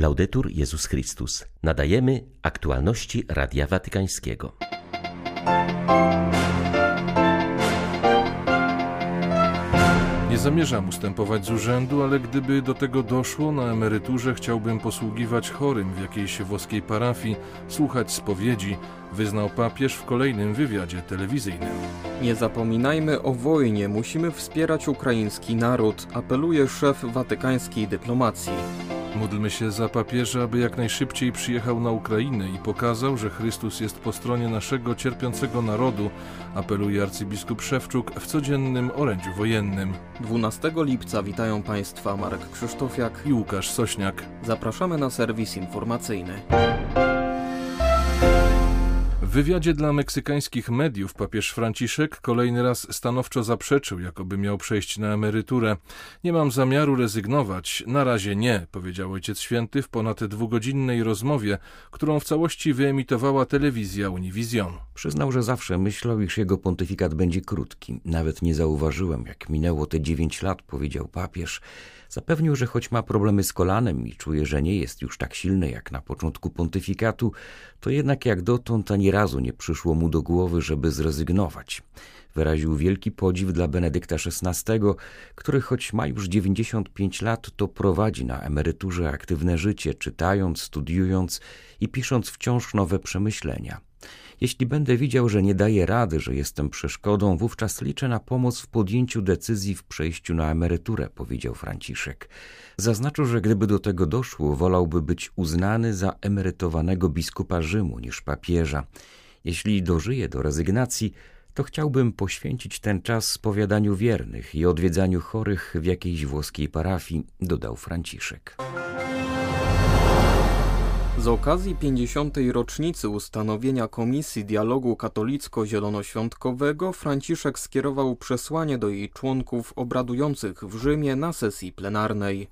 Laudetur Jezus Chrystus. Nadajemy aktualności Radia Watykańskiego. Nie zamierzam ustępować z urzędu, ale gdyby do tego doszło, na emeryturze chciałbym posługiwać chorym w jakiejś włoskiej parafii, słuchać spowiedzi, wyznał papież w kolejnym wywiadzie telewizyjnym. Nie zapominajmy o wojnie, musimy wspierać ukraiński naród, apeluje szef watykańskiej dyplomacji. Módlmy się za papieża, aby jak najszybciej przyjechał na Ukrainę i pokazał, że Chrystus jest po stronie naszego cierpiącego narodu, apeluje arcybiskup Szewczuk w codziennym orędziu wojennym. 12 lipca witają Państwa Marek Krzysztofiak i Łukasz Sośniak. Zapraszamy na serwis informacyjny. W wywiadzie dla meksykańskich mediów papież Franciszek kolejny raz stanowczo zaprzeczył, jakoby miał przejść na emeryturę. Nie mam zamiaru rezygnować, na razie nie, powiedział Ojciec Święty w ponad dwugodzinnej rozmowie, którą w całości wyemitowała telewizja Univision. Przyznał, że zawsze myślał, iż jego pontyfikat będzie krótki. Nawet nie zauważyłem, jak minęło te dziewięć lat, powiedział papież. Zapewnił, że choć ma problemy z kolanem i czuje, że nie jest już tak silny jak na początku pontyfikatu, to jednak jak dotąd ani razu nie przyszło mu do głowy, żeby zrezygnować. Wyraził wielki podziw dla Benedykta XVI, który choć ma już 95 lat, to prowadzi na emeryturze aktywne życie, czytając, studiując i pisząc wciąż nowe przemyślenia. Jeśli będę widział, że nie daję rady, że jestem przeszkodą, wówczas liczę na pomoc w podjęciu decyzji w przejściu na emeryturę, powiedział Franciszek. Zaznaczył, że gdyby do tego doszło, wolałby być uznany za emerytowanego biskupa Rzymu niż papieża. Jeśli dożyje do rezygnacji, to chciałbym poświęcić ten czas spowiadaniu wiernych i odwiedzaniu chorych w jakiejś włoskiej parafii, dodał Franciszek. Z okazji 50. rocznicy ustanowienia Komisji Dialogu Katolicko-Zielonoświątkowego Franciszek skierował przesłanie do jej członków obradujących w Rzymie na sesji plenarnej.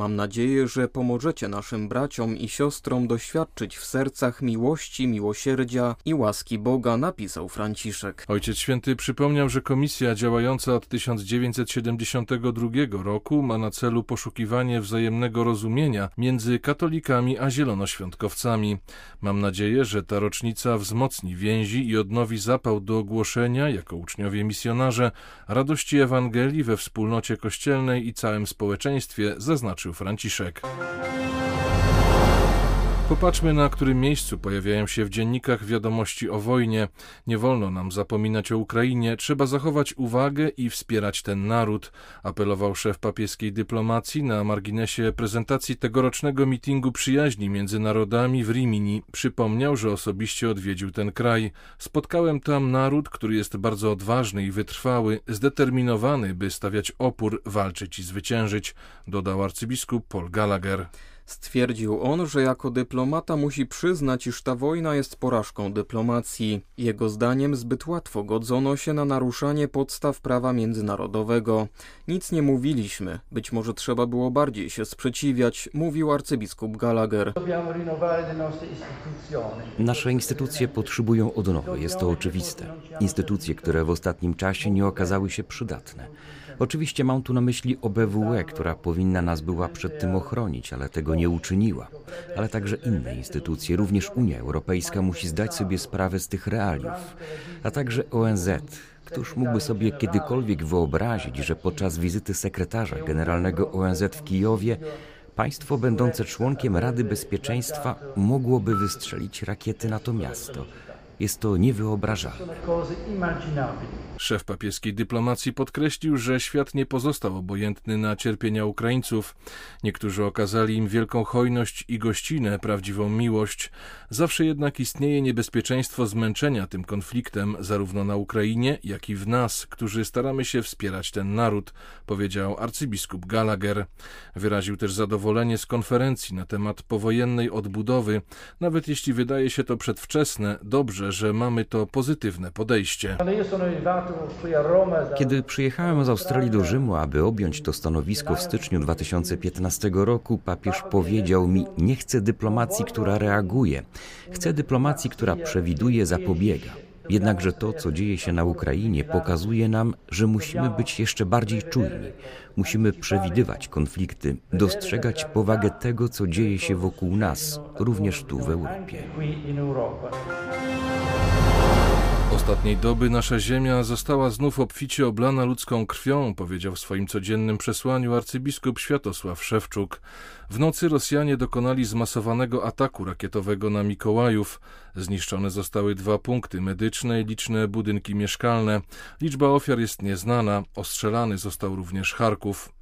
Mam nadzieję, że pomożecie naszym braciom i siostrom doświadczyć w sercach miłości, miłosierdzia i łaski Boga, napisał Franciszek. Ojciec Święty przypomniał, że komisja działająca od 1972 roku ma na celu poszukiwanie wzajemnego rozumienia między katolikami a zielonoświątkowcami. Mam nadzieję, że ta rocznica wzmocni więzi i odnowi zapał do ogłoszenia, jako uczniowie misjonarze, radości Ewangelii we wspólnocie kościelnej i całym społeczeństwie, zaznaczył Franciszek. Popatrzmy, na którym miejscu pojawiają się w dziennikach wiadomości o wojnie. Nie wolno nam zapominać o Ukrainie, trzeba zachować uwagę i wspierać ten naród, apelował szef papieskiej dyplomacji na marginesie prezentacji tegorocznego mitingu przyjaźni między narodami w Rimini. Przypomniał, że osobiście odwiedził ten kraj. Spotkałem tam naród, który jest bardzo odważny i wytrwały, zdeterminowany, by stawiać opór, walczyć i zwyciężyć, dodał arcybiskup Paul Gallagher. Stwierdził on, że jako dyplomata musi przyznać, iż ta wojna jest porażką dyplomacji. Jego zdaniem zbyt łatwo godzono się na naruszanie podstaw prawa międzynarodowego. Nic nie mówiliśmy, być może trzeba było bardziej się sprzeciwiać, mówił arcybiskup Gallagher. Nasze instytucje potrzebują odnowy, jest to oczywiste. Instytucje, które w ostatnim czasie nie okazały się przydatne. Oczywiście mam tu na myśli OBWE, która powinna nas była przed tym ochronić, ale tego nie uczyniła. Ale także inne instytucje, również Unia Europejska musi zdać sobie sprawę z tych realiów, a także ONZ. Któż mógłby sobie kiedykolwiek wyobrazić, że podczas wizyty sekretarza generalnego ONZ w Kijowie państwo będące członkiem Rady Bezpieczeństwa mogłoby wystrzelić rakiety na to miasto? Jest to niewyobrażalne. Szef papieskiej dyplomacji podkreślił, że świat nie pozostał obojętny na cierpienia Ukraińców. Niektórzy okazali im wielką hojność i gościnę, prawdziwą miłość. Zawsze jednak istnieje niebezpieczeństwo zmęczenia tym konfliktem, zarówno na Ukrainie, jak i w nas, którzy staramy się wspierać ten naród, powiedział arcybiskup Gallagher. Wyraził też zadowolenie z konferencji na temat powojennej odbudowy. Nawet jeśli wydaje się to przedwczesne, dobrze, że mamy to pozytywne podejście. Kiedy przyjechałem z Australii do Rzymu, aby objąć to stanowisko w styczniu 2015 roku, papież powiedział mi: Nie chcę dyplomacji, która reaguje, chcę dyplomacji, która przewiduje, zapobiega. Jednakże to, co dzieje się na Ukrainie, pokazuje nam, że musimy być jeszcze bardziej czujni. Musimy przewidywać konflikty, dostrzegać powagę tego, co dzieje się wokół nas, również tu w Europie. Ostatniej doby nasza ziemia została znów obficie oblana ludzką krwią, powiedział w swoim codziennym przesłaniu arcybiskup Światosław Szewczuk. W nocy Rosjanie dokonali zmasowanego ataku rakietowego na Mikołajów. Zniszczone zostały dwa punkty medyczne i liczne budynki mieszkalne. Liczba ofiar jest nieznana. Ostrzelany został również Charków.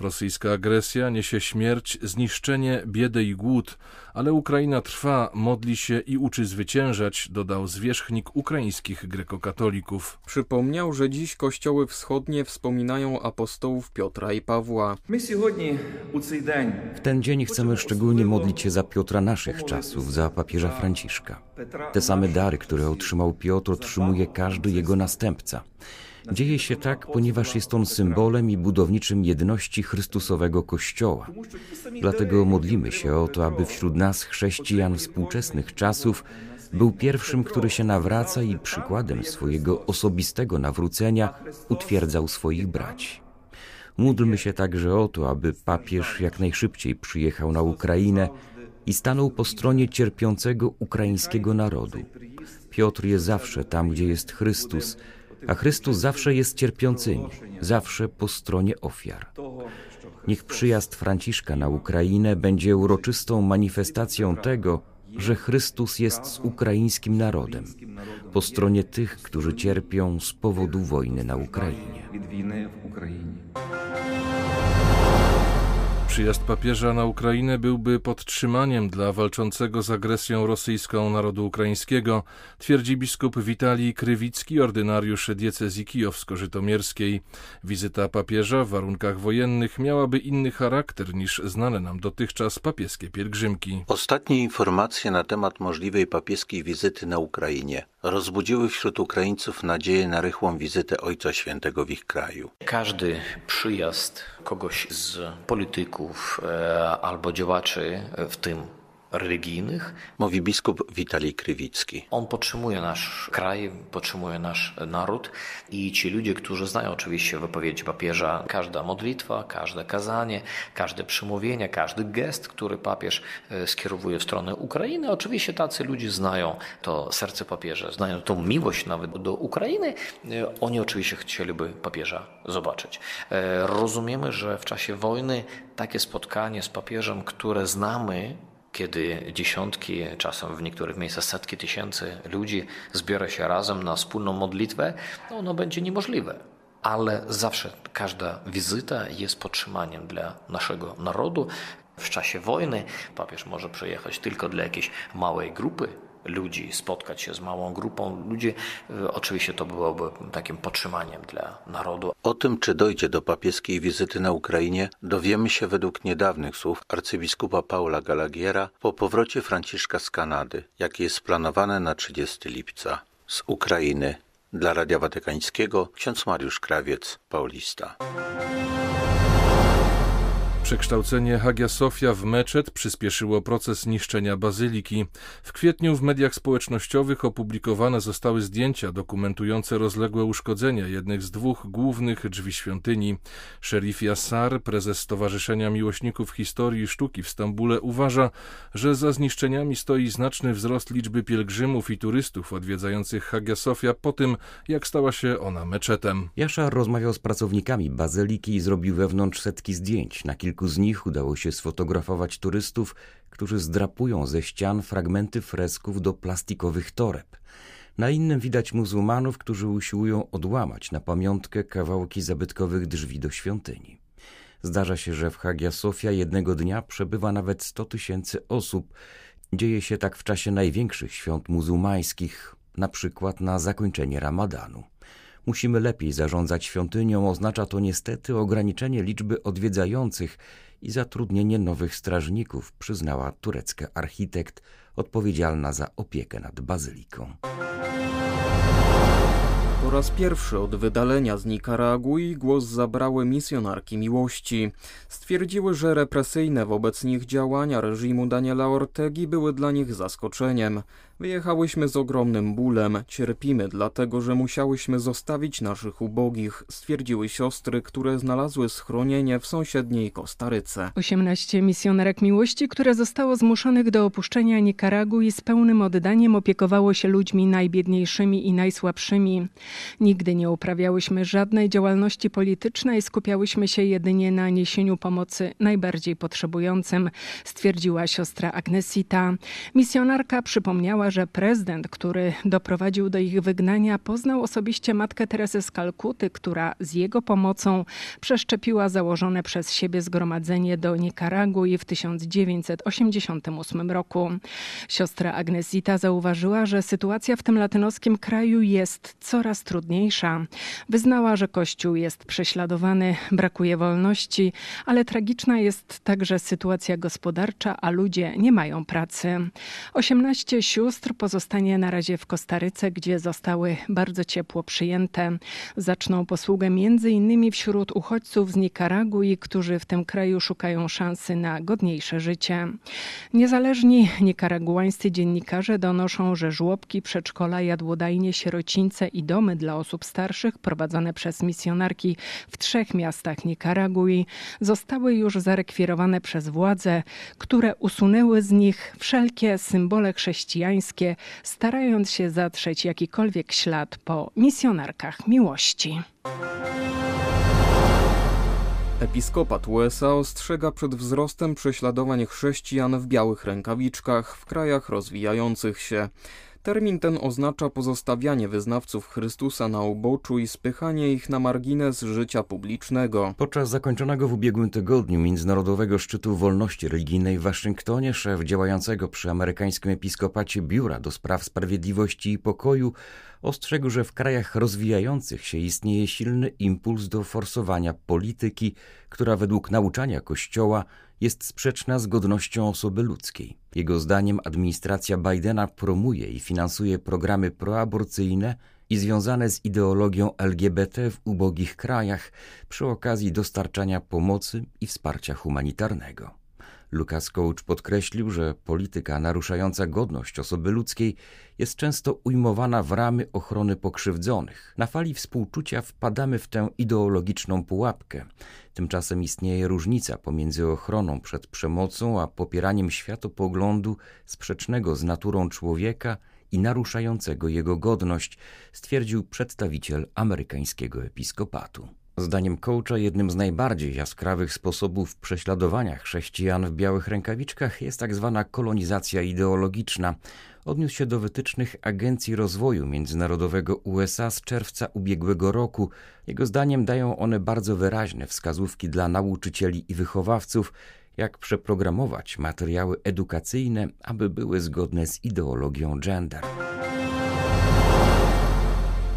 Rosyjska agresja niesie śmierć, zniszczenie, biedę i głód, ale Ukraina trwa, modli się i uczy zwyciężać, dodał zwierzchnik ukraińskich grekokatolików. Przypomniał, że dziś kościoły wschodnie wspominają apostołów Piotra i Pawła. W ten dzień chcemy szczególnie modlić się za Piotra naszych czasów, za papieża Franciszka. Te same dary, które otrzymał Piotr, otrzymuje każdy jego następca. Dzieje się tak, ponieważ jest on symbolem i budowniczym jedności Chrystusowego Kościoła. Dlatego modlimy się o to, aby wśród nas, chrześcijan współczesnych czasów, był pierwszym, który się nawraca i przykładem swojego osobistego nawrócenia utwierdzał swoich braci. Módlmy się także o to, aby papież jak najszybciej przyjechał na Ukrainę i stanął po stronie cierpiącego ukraińskiego narodu. Piotr jest zawsze tam, gdzie jest Chrystus, a Chrystus zawsze jest cierpiącymi, zawsze po stronie ofiar. Niech przyjazd Franciszka na Ukrainę będzie uroczystą manifestacją tego, że Chrystus jest z ukraińskim narodem, po stronie tych, którzy cierpią z powodu wojny na Ukrainie. Przyjazd papieża na Ukrainę byłby podtrzymaniem dla walczącego z agresją rosyjską narodu ukraińskiego, twierdzi biskup Witalij Krywicki, ordynariusz diecezji kijowsko-żytomierskiej. Wizyta papieża w warunkach wojennych miałaby inny charakter niż znane nam dotychczas papieskie pielgrzymki. Ostatnie informacje na temat możliwej papieskiej wizyty na Ukrainie rozbudziły wśród Ukraińców nadzieję na rychłą wizytę Ojca Świętego w ich kraju. Każdy przyjazd kogoś z polityków e, albo działaczy, w tym religijnych. Mówi biskup Witalij Krywicki. On podtrzymuje nasz kraj, podtrzymuje nasz naród i ci ludzie, którzy znają oczywiście wypowiedzi papieża, każda modlitwa, każde kazanie, każde przemówienie, każdy gest, który papież e, skierowuje w stronę Ukrainy, oczywiście tacy ludzie znają to serce papieża, znają tą miłość nawet do Ukrainy, e, oni oczywiście chcieliby papieża zobaczyć. E, rozumiemy, że w czasie wojny takie spotkanie z papieżem, które znamy, kiedy dziesiątki, czasem w niektórych miejscach setki tysięcy ludzi zbiera się razem na wspólną modlitwę, no ono będzie niemożliwe. Ale zawsze każda wizyta jest podtrzymaniem dla naszego narodu. W czasie wojny papież może przyjechać tylko dla jakiejś małej grupy ludzi, spotkać się z małą grupą ludzi, y, oczywiście to byłoby takim podtrzymaniem dla narodu. O tym, czy dojdzie do papieskiej wizyty na Ukrainie, dowiemy się według niedawnych słów arcybiskupa Paula Galagiera po powrocie Franciszka z Kanady, jakie jest planowane na 30 lipca. Z Ukrainy dla Radia Watykańskiego ksiądz Mariusz Krawiec, Paulista. Przekształcenie Hagia Sofia w meczet przyspieszyło proces niszczenia bazyliki. W kwietniu w mediach społecznościowych opublikowane zostały zdjęcia dokumentujące rozległe uszkodzenia jednych z dwóch głównych drzwi świątyni. Szerif Yassar, prezes Stowarzyszenia Miłośników Historii i Sztuki w Stambule, uważa, że za zniszczeniami stoi znaczny wzrost liczby pielgrzymów i turystów odwiedzających Hagia Sofia po tym, jak stała się ona meczetem. Yashar rozmawiał z pracownikami bazyliki i zrobił wewnątrz setki zdjęć. Na kilku kilku z nich udało się sfotografować turystów, którzy zdrapują ze ścian fragmenty fresków do plastikowych toreb. Na innym widać muzułmanów, którzy usiłują odłamać na pamiątkę kawałki zabytkowych drzwi do świątyni. Zdarza się, że w Hagia Sofia jednego dnia przebywa nawet 100 tysięcy osób. Dzieje się tak w czasie największych świąt muzułmańskich, na przykład na zakończenie ramadanu. Musimy lepiej zarządzać świątynią, oznacza to niestety ograniczenie liczby odwiedzających i zatrudnienie nowych strażników, przyznała turecka architekt odpowiedzialna za opiekę nad bazyliką. Po raz pierwszy od wydalenia z Nikaragui głos zabrały misjonarki miłości. Stwierdziły, że represyjne wobec nich działania reżimu Daniela Ortegi były dla nich zaskoczeniem. Wyjechałyśmy z ogromnym bólem, cierpimy dlatego, że musiałyśmy zostawić naszych ubogich, stwierdziły siostry, które znalazły schronienie w sąsiedniej Kostaryce. 18 misjonerek miłości, które zostało zmuszonych do opuszczenia Nikaragui z pełnym oddaniem opiekowało się ludźmi najbiedniejszymi i najsłabszymi. Nigdy nie uprawiałyśmy żadnej działalności politycznej, skupiałyśmy się jedynie na niesieniu pomocy najbardziej potrzebującym, stwierdziła siostra Agnesita. Misjonarka przypomniała, że prezydent, który doprowadził do ich wygnania, poznał osobiście matkę Teresę z Kalkuty, która z jego pomocą przeszczepiła założone przez siebie zgromadzenie do Nikaragui w 1988 roku. Siostra Agnesita zauważyła, że sytuacja w tym latynoskim kraju jest coraz trudniejsza. Wyznała, że Kościół jest prześladowany, brakuje wolności, ale tragiczna jest także sytuacja gospodarcza, a ludzie nie mają pracy. 18 sióstr pozostanie na razie w Kostaryce, gdzie zostały bardzo ciepło przyjęte. Zaczną posługę innymi wśród uchodźców z Nikaragui, którzy w tym kraju szukają szansy na godniejsze życie. Niezależni nikaraguańscy dziennikarze donoszą, że żłobki, przedszkola, jadłodajnie, sierocińce i domy dla osób starszych prowadzone przez misjonarki w trzech miastach Nikaragui zostały już zarekwirowane przez władze, które usunęły z nich wszelkie symbole chrześcijańskie, starając się zatrzeć jakikolwiek ślad po misjonarkach miłości. Episkopat USA ostrzega przed wzrostem prześladowań chrześcijan w białych rękawiczkach w krajach rozwijających się. Termin ten oznacza pozostawianie wyznawców Chrystusa na uboczu i spychanie ich na margines życia publicznego. Podczas zakończonego w ubiegłym tygodniu Międzynarodowego Szczytu Wolności Religijnej w Waszyngtonie szef działającego przy amerykańskim episkopacie Biura do Spraw Sprawiedliwości i Pokoju ostrzegł, że w krajach rozwijających się istnieje silny impuls do forsowania polityki, która według nauczania Kościoła jest sprzeczna z godnością osoby ludzkiej. Jego zdaniem administracja Bidena promuje i finansuje programy proaborcyjne i związane z ideologią LGBT w ubogich krajach przy okazji dostarczania pomocy i wsparcia humanitarnego. Lucas Coach podkreślił, że polityka naruszająca godność osoby ludzkiej jest często ujmowana w ramy ochrony pokrzywdzonych. Na fali współczucia wpadamy w tę ideologiczną pułapkę. Tymczasem istnieje różnica pomiędzy ochroną przed przemocą a popieraniem światopoglądu sprzecznego z naturą człowieka i naruszającego jego godność, stwierdził przedstawiciel amerykańskiego episkopatu. Zdaniem coacha jednym z najbardziej jaskrawych sposobów prześladowania chrześcijan w białych rękawiczkach jest tak zwana kolonizacja ideologiczna. Odniósł się do wytycznych Agencji Rozwoju Międzynarodowego USA z czerwca ubiegłego roku. Jego zdaniem dają one bardzo wyraźne wskazówki dla nauczycieli i wychowawców, jak przeprogramować materiały edukacyjne, aby były zgodne z ideologią gender.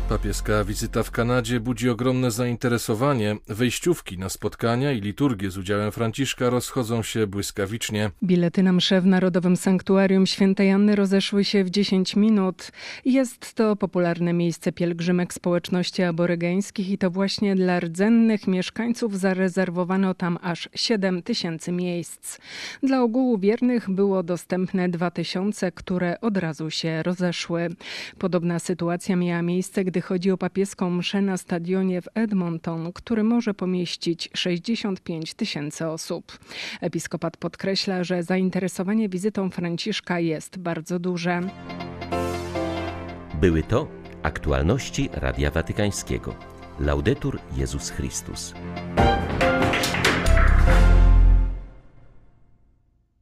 Papieska wizyta w Kanadzie budzi ogromne zainteresowanie. Wejściówki na spotkania i liturgie z udziałem Franciszka rozchodzą się błyskawicznie. Bilety na msze w Narodowym Sanktuarium Świętej Anny rozeszły się w 10 minut. Jest to popularne miejsce pielgrzymek społeczności aborygeńskich i to właśnie dla rdzennych mieszkańców zarezerwowano tam aż 7 tysięcy miejsc. Dla ogółu wiernych było dostępne 2 tysiące, które od razu się rozeszły. Podobna sytuacja miała miejsce, gdy chodzi o papieską mszę na stadionie w Edmonton, który może pomieścić 65 tysięcy osób. Episkopat podkreśla, że zainteresowanie wizytą Franciszka jest bardzo duże. Były to aktualności Radia Watykańskiego. Laudetur Jezus Chrystus.